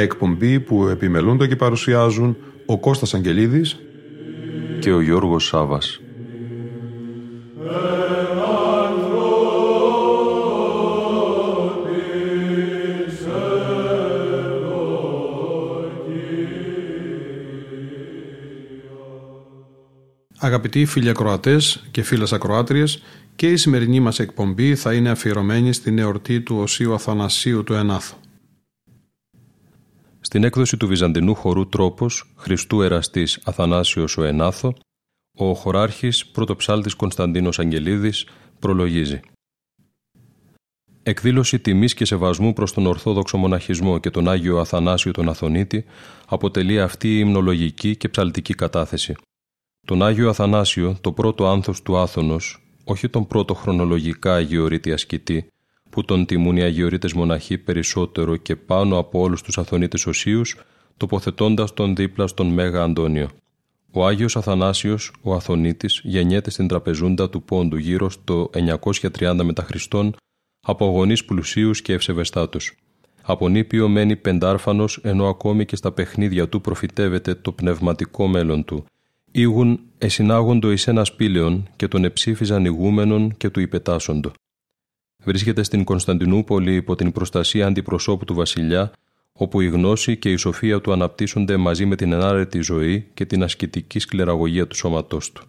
Μια εκπομπή που επιμελούνται και παρουσιάζουν ο Κώστας Αγγελίδης και ο Γιώργος Σάβας. Αγαπητοί φίλοι ακροατές και φίλες ακροάτριες, και η σημερινή μας εκπομπή θα είναι αφιερωμένη στην εορτή του Οσίου Αθανασίου του Ενάθου. Στην έκδοση του Βυζαντινού χορού Τρόπος, Χριστού Εραστής Αθανάσιος ο Ενάθο, ο χωράρχης πρωτοψάλτης Κωνσταντίνος Αγγελίδης προλογίζει. Εκδήλωση τιμής και σεβασμού προς τον Ορθόδοξο Μοναχισμό και τον Άγιο Αθανάσιο τον Αθωνίτη αποτελεί αυτή η υμνολογική και ψαλτική κατάθεση. Τον Άγιο Αθανάσιο, το πρώτο άνθος του Άθωνος, όχι τον πρώτο χρονολογικά αγιορείτη ασκητή, που τον τιμούν οι αγιορείτες μοναχοί περισσότερο και πάνω από όλους τους αθωνίτες οσίους, τοποθετώντας τον δίπλα στον Μέγα Αντώνιο. Ο Άγιος Αθανάσιος, ο Αθωνίτης, γεννιέται στην τραπεζούντα του Πόντου γύρω στο 930 μετά Χριστόν από γονείς πλουσίους και ευσεβεστάτους. Από νήπιο μένει πεντάρφανος ενώ ακόμη και στα παιχνίδια του προφητεύεται το πνευματικό μέλλον του. Ήγουν εσυνάγοντο εις ένα σπήλαιον και τον εψήφιζαν ηγούμενον και του υπετάσσοντο. Βρίσκεται στην Κωνσταντινούπολη υπό την προστασία αντιπροσώπου του βασιλιά, όπου η γνώση και η σοφία του αναπτύσσονται μαζί με την ενάρετη ζωή και την ασκητική σκληραγωγία του σώματός του.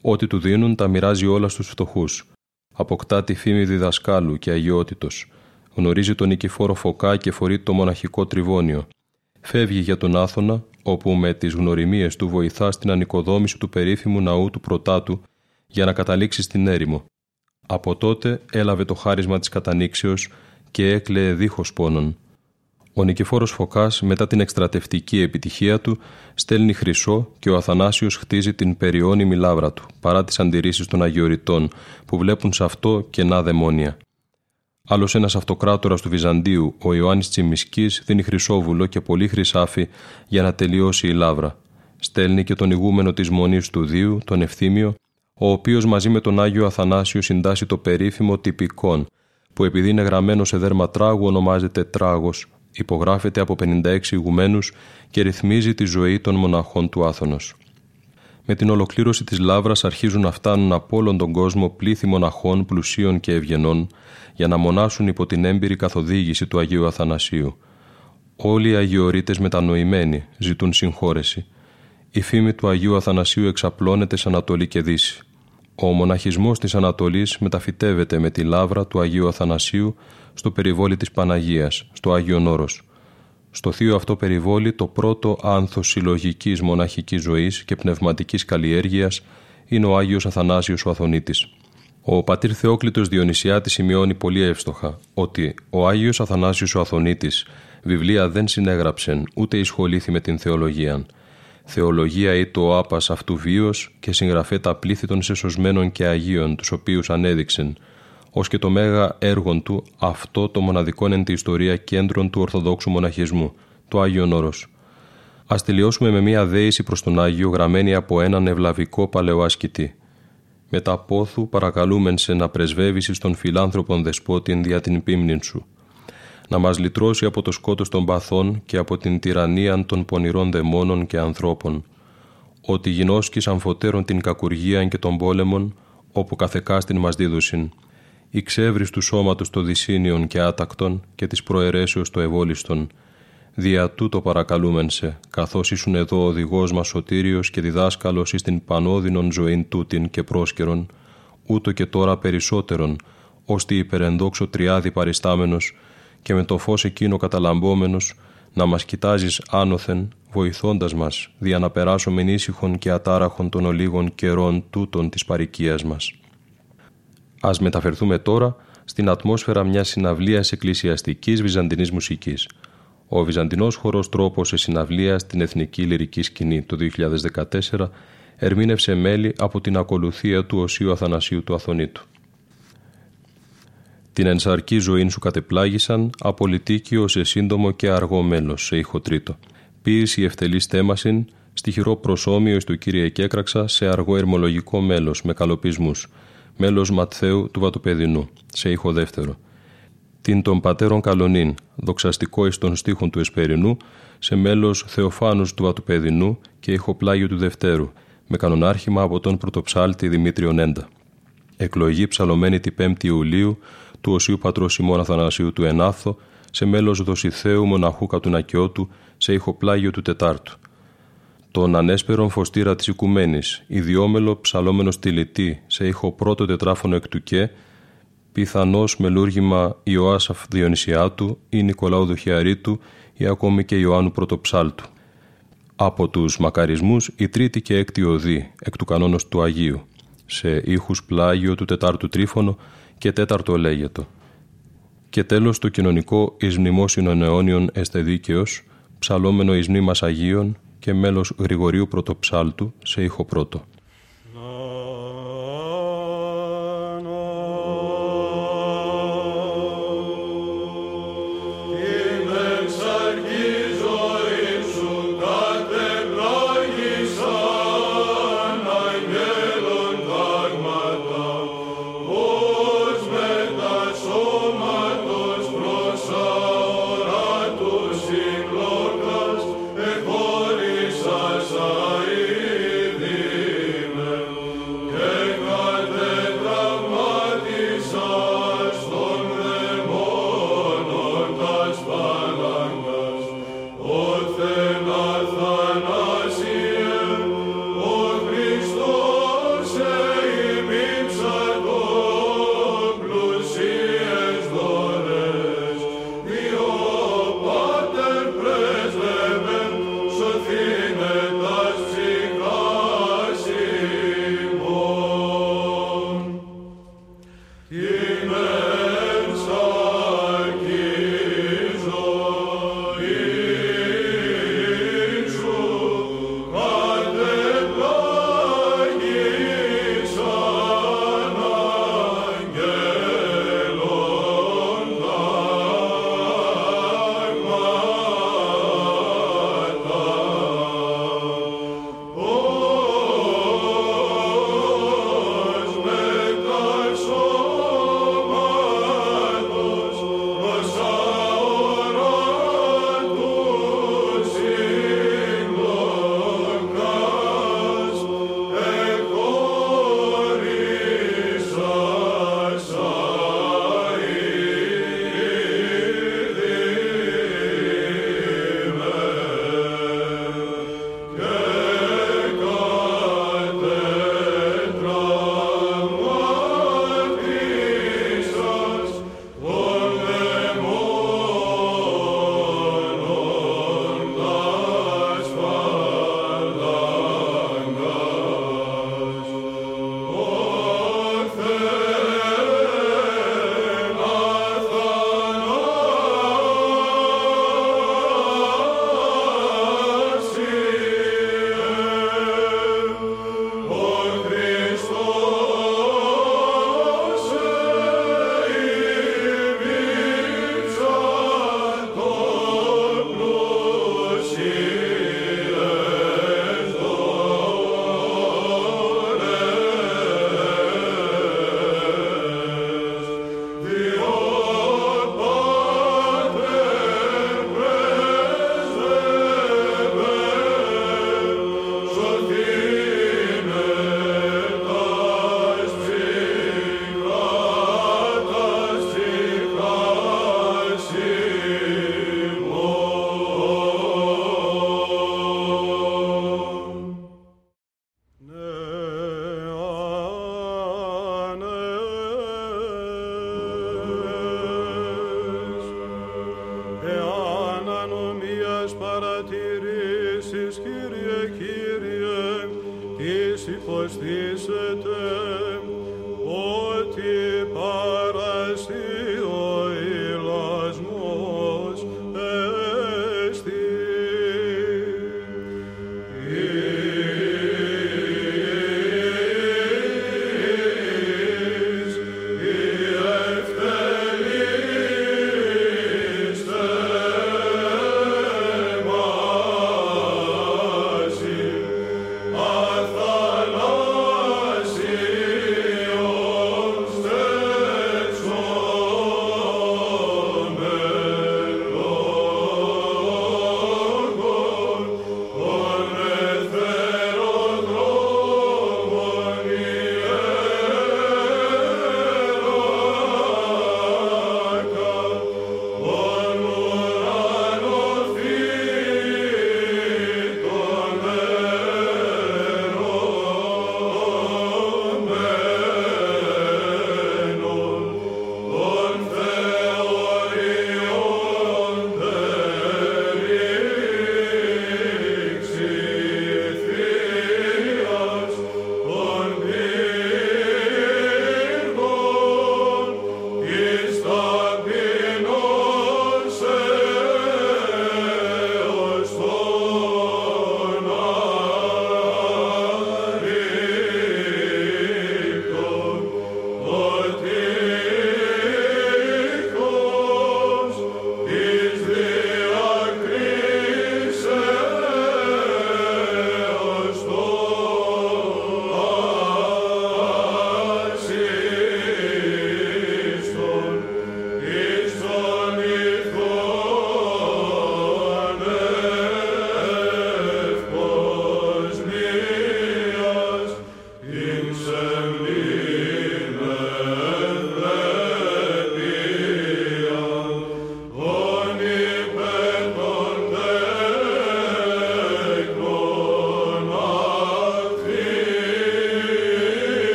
Ό,τι του δίνουν τα μοιράζει όλα στους φτωχούς. Αποκτά τη φήμη διδασκάλου και αγιότητος. Γνωρίζει τον νικηφόρο φωκά και φορεί το μοναχικό τριβόνιο. Φεύγει για τον Άθωνα, όπου με τις γνωριμίες του βοηθά στην ανοικοδόμηση του περίφημου ναού του Πρωτάτου για να καταλήξει στην έρημο. Από τότε έλαβε το χάρισμα της κατανήξεως και έκλαιε δίχως πόνον. Ο Νικηφόρος Φωκάς μετά την εκστρατευτική επιτυχία του στέλνει χρυσό και ο Αθανάσιος χτίζει την περιώνυμη λάβρα του παρά τις αντιρρήσεις των Αγιοριτών που βλέπουν σε αυτό κενά δαιμόνια. Άλλος ένας αυτοκράτορας του Βυζαντίου, ο Ιωάννης Τσιμισκής, δίνει χρυσόβουλο και πολύ χρυσάφι για να τελειώσει η λάβρα. Στέλνει και τον ηγούμενο της Μονής του Δίου, τον Ευθύμιο, ο οποίος μαζί με τον Άγιο Αθανάσιο συντάσσει το περίφημο τυπικόν, που επειδή είναι γραμμένο σε δέρμα τράγου ονομάζεται τράγος, υπογράφεται από 56 ηγουμένους και ρυθμίζει τη ζωή των μοναχών του Άθωνος. Με την ολοκλήρωση της λάβρα αρχίζουν να φτάνουν από όλον τον κόσμο πλήθη μοναχών πλουσίων και ευγενών για να μονάσουν υπό την έμπειρη καθοδήγηση του Αγίου Αθανασίου. Όλοι οι Αγιορείτες μετανοημένοι ζητούν συγχώρεση. Η φήμη του Αγίου Αθανασίου εξαπλώνεται σε Ανατολή και Δύση. Ο μοναχισμός της Ανατολής μεταφυτεύεται με τη λάβρα του Αγίου Αθανασίου στο περιβόλι της Παναγίας, στο Άγιο Νόρος. Στο θείο αυτό περιβόλι το πρώτο άνθος συλλογικής μοναχικής ζωής και πνευματικής καλλιέργειας είναι ο Άγιος Αθανάσιος ο Αθωνίτης. Ο πατήρ Θεόκλητος Διονυσιάτης σημειώνει πολύ εύστοχα ότι ο Άγιος Αθανάσιος ο Αθωνίτης βιβλία δεν συνέγραψεν ούτε εισχολήθη με την θεολογία. Θεολογία ή το άπας αυτού βίος και συγγραφέ τα πλήθη των σεσωσμένων και Αγίων τους οποίους ανέδειξεν, ως και το μέγα έργον του αυτό το μοναδικό εν τη ιστορία κέντρον του Ορθοδόξου μοναχισμού, το Άγιον Όρος. Ας τελειώσουμε με μία δέηση προς τον Άγιο γραμμένη από έναν ευλαβικό παλαιοάσκητη τα πόθου παρακαλούμεν σε να πρεσβεύεις τον φιλάνθρωπον δεσπότην δια την πίμνην σου, να μας λυτρώσει από το σκότος των παθών και από την τυραννία των πονηρών δαιμόνων και ανθρώπων, ότι γινώσκεις αμφωτέρων την κακουργία και των πόλεμων, όπου καθεκάστην μας δίδουσιν, η ξεύρης του σώματος το δυσύνιον και άτακτον και της προαιρέσεως το ευόλιστον, Δια τούτο παρακαλούμεν σε, καθώς ήσουν εδώ οδηγός μας σωτήριος και διδάσκαλος εις την πανώδυνον ζωήν τούτην και πρόσκαιρον, ούτω και τώρα περισσότερον, ώστε υπερενδόξω τριάδι παριστάμενος και με το φως εκείνο καταλαμπόμενος, να μας κοιτάζεις άνωθεν, βοηθώντας μας, δια να περάσουμε ήσυχον και ατάραχον των ολίγων καιρών τούτων της παρικίας μας. Ας μεταφερθούμε τώρα στην ατμόσφαιρα μιας συναυλίας εκκλησιαστικής βυζαντινής μουσικής. Ο βυζαντινός χορός τρόπος σε συναυλία στην Εθνική Λυρική Σκηνή το 2014 ερμήνευσε μέλη από την ακολουθία του Οσίου Αθανασίου του Αθωνίτου. Την ενσαρκή ζωή σου κατεπλάγησαν, απολυτίκιο σε σύντομο και αργό μέλος, σε ήχο τρίτο. Ποίηση ευτελής στέμασιν, στοιχειρό προσώμιο του Κύριε Κέκραξα σε αργό ερμολογικό μέλος με καλοπισμούς, μέλος Ματθαίου του Βατοπεδινού, σε ήχο δεύτερο. Την των πατέρων Καλονίν, δοξαστικό εις των στίχων του Εσπερινού, σε μέλος Θεοφάνους του Βατοπεδινού και ηχοπλάγιο του Δευτέρου, με κανονάρχημα από τον πρωτοψάλτη Δημήτριο Νέντα. Εκλογή ψαλωμένη την 5η Ιουλίου του Οσίου Πατρός Σιμών Αθανασίου του Ενάθο, σε μέλος Δοσιθέου Μοναχού Κατουνακιώτου, σε ηχοπλάγιο του Τετάρτου. Τον ανέσπερον φωστήρα της Οικουμένης, ιδιόμελο ψαλόμενος στυλιτή, σε ήχο πρώτο τετράφωνο εκ του και, πιθανώς μελούργημα Ιωάσαφ Διονυσιάτου ή Νικολάου Δοχιαρίτου ή ακόμη και Ιωάννου Πρωτοψάλτου. Από τους μακαρισμούς η τρίτη και έκτη οδή εκ του κανόνος του Αγίου, σε ήχους πλάγιο του τετάρτου τρίφωνο και τέταρτο λέγετο. Και τέλος το κοινωνικό εις μνημόσυνον αιώνιων εστε δίκαιος, ψαλόμενο εις μνήμας Αγίων και μέλος Γρηγορίου Πρωτοψάλτου σε ήχο πρώτο.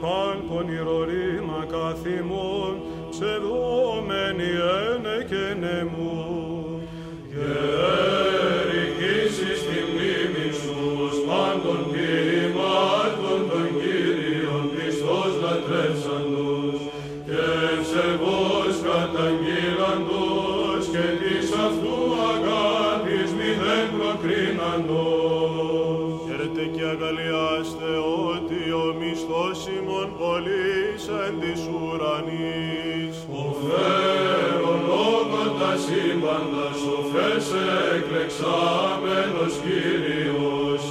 goodbye. πάντα σοφές εκλεξάμενος Κύριος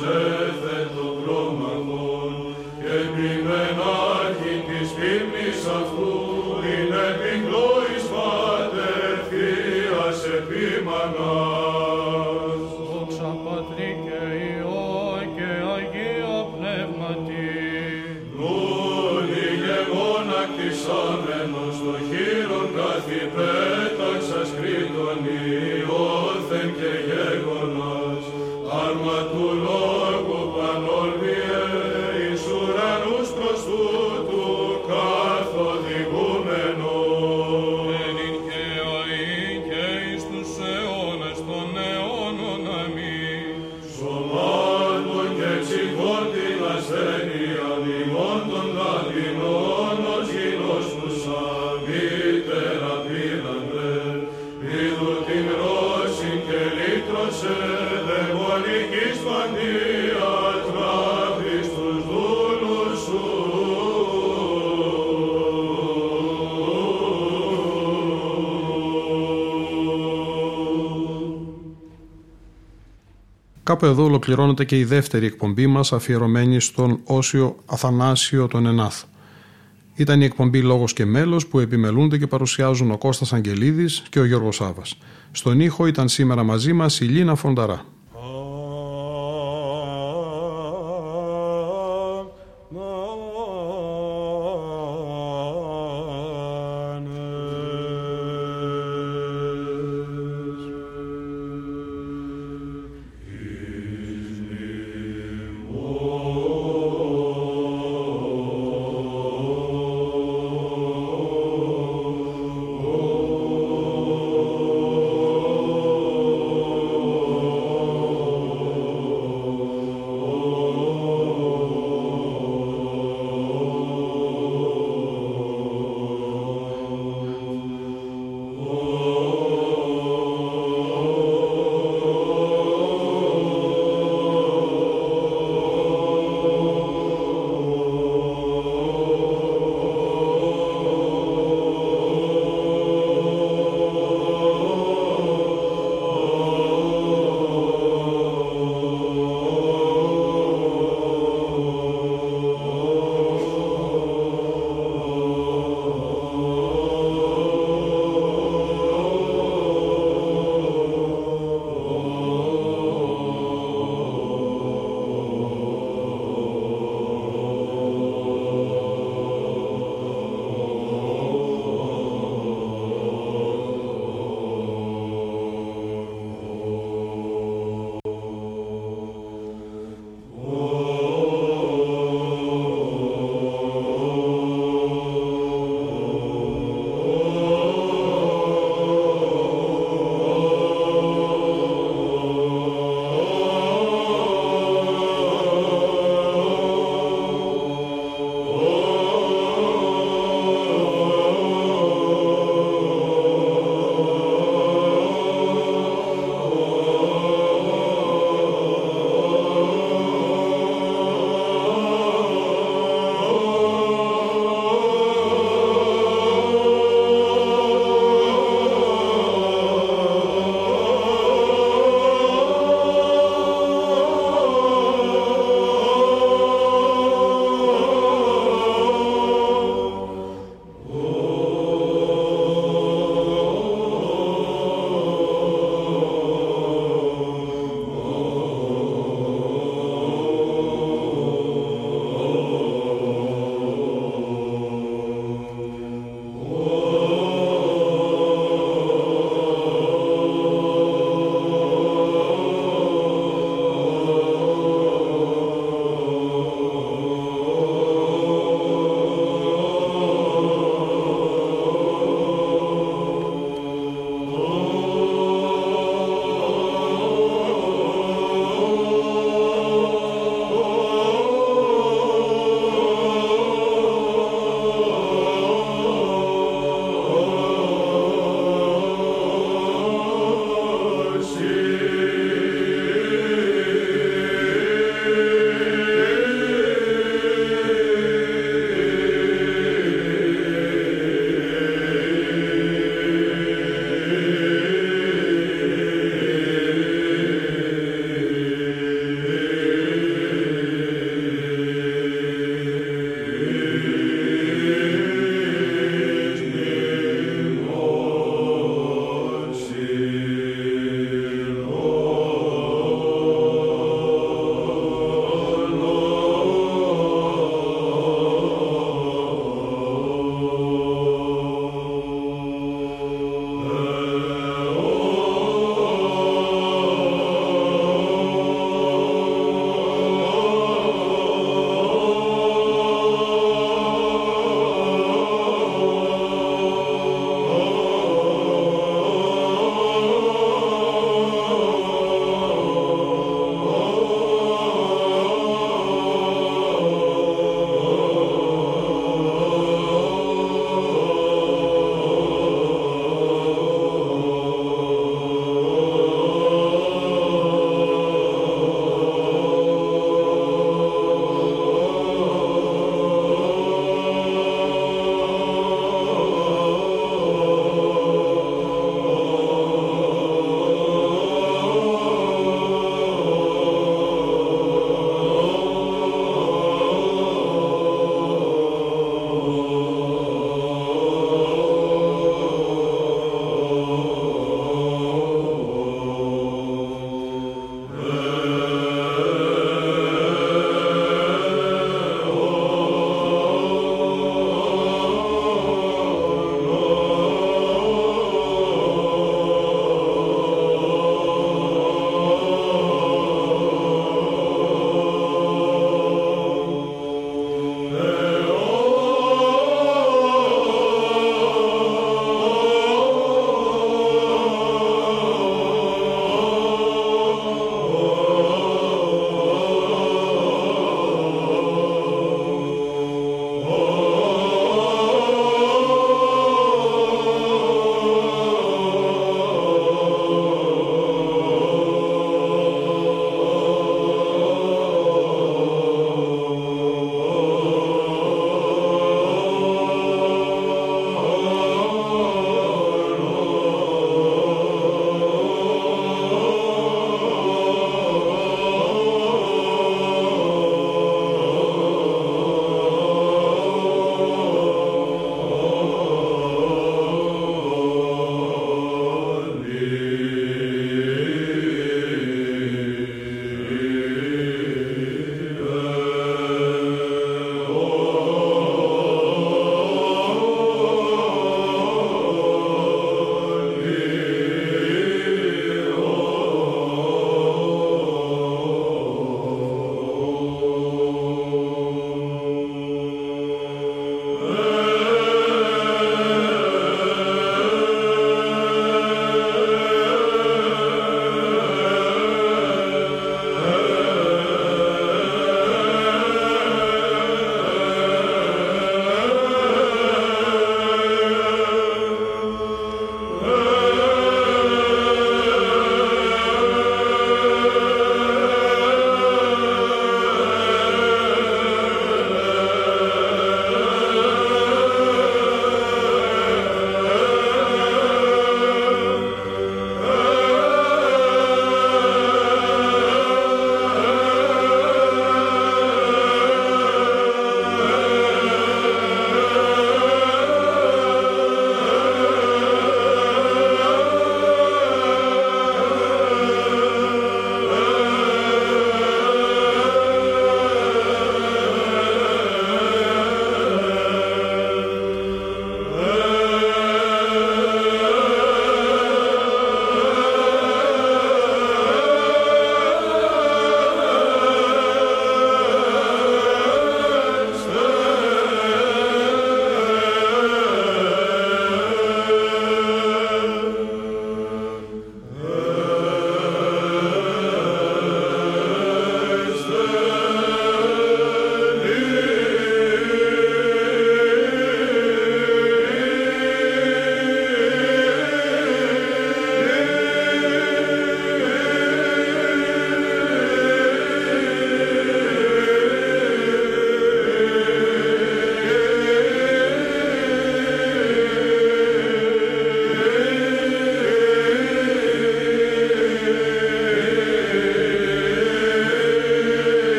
Κάπου εδώ ολοκληρώνεται και η δεύτερη εκπομπή μας αφιερωμένη στον Όσιο Αθανάσιο τον Ενάθ. Ήταν η εκπομπή «Λόγος και μέλος» που επιμελούνται και παρουσιάζουν ο Κώστας Αγγελίδης και ο Γιώργος Σάβας. Στον ήχο ήταν σήμερα μαζί μας η Λίνα Φονταρά.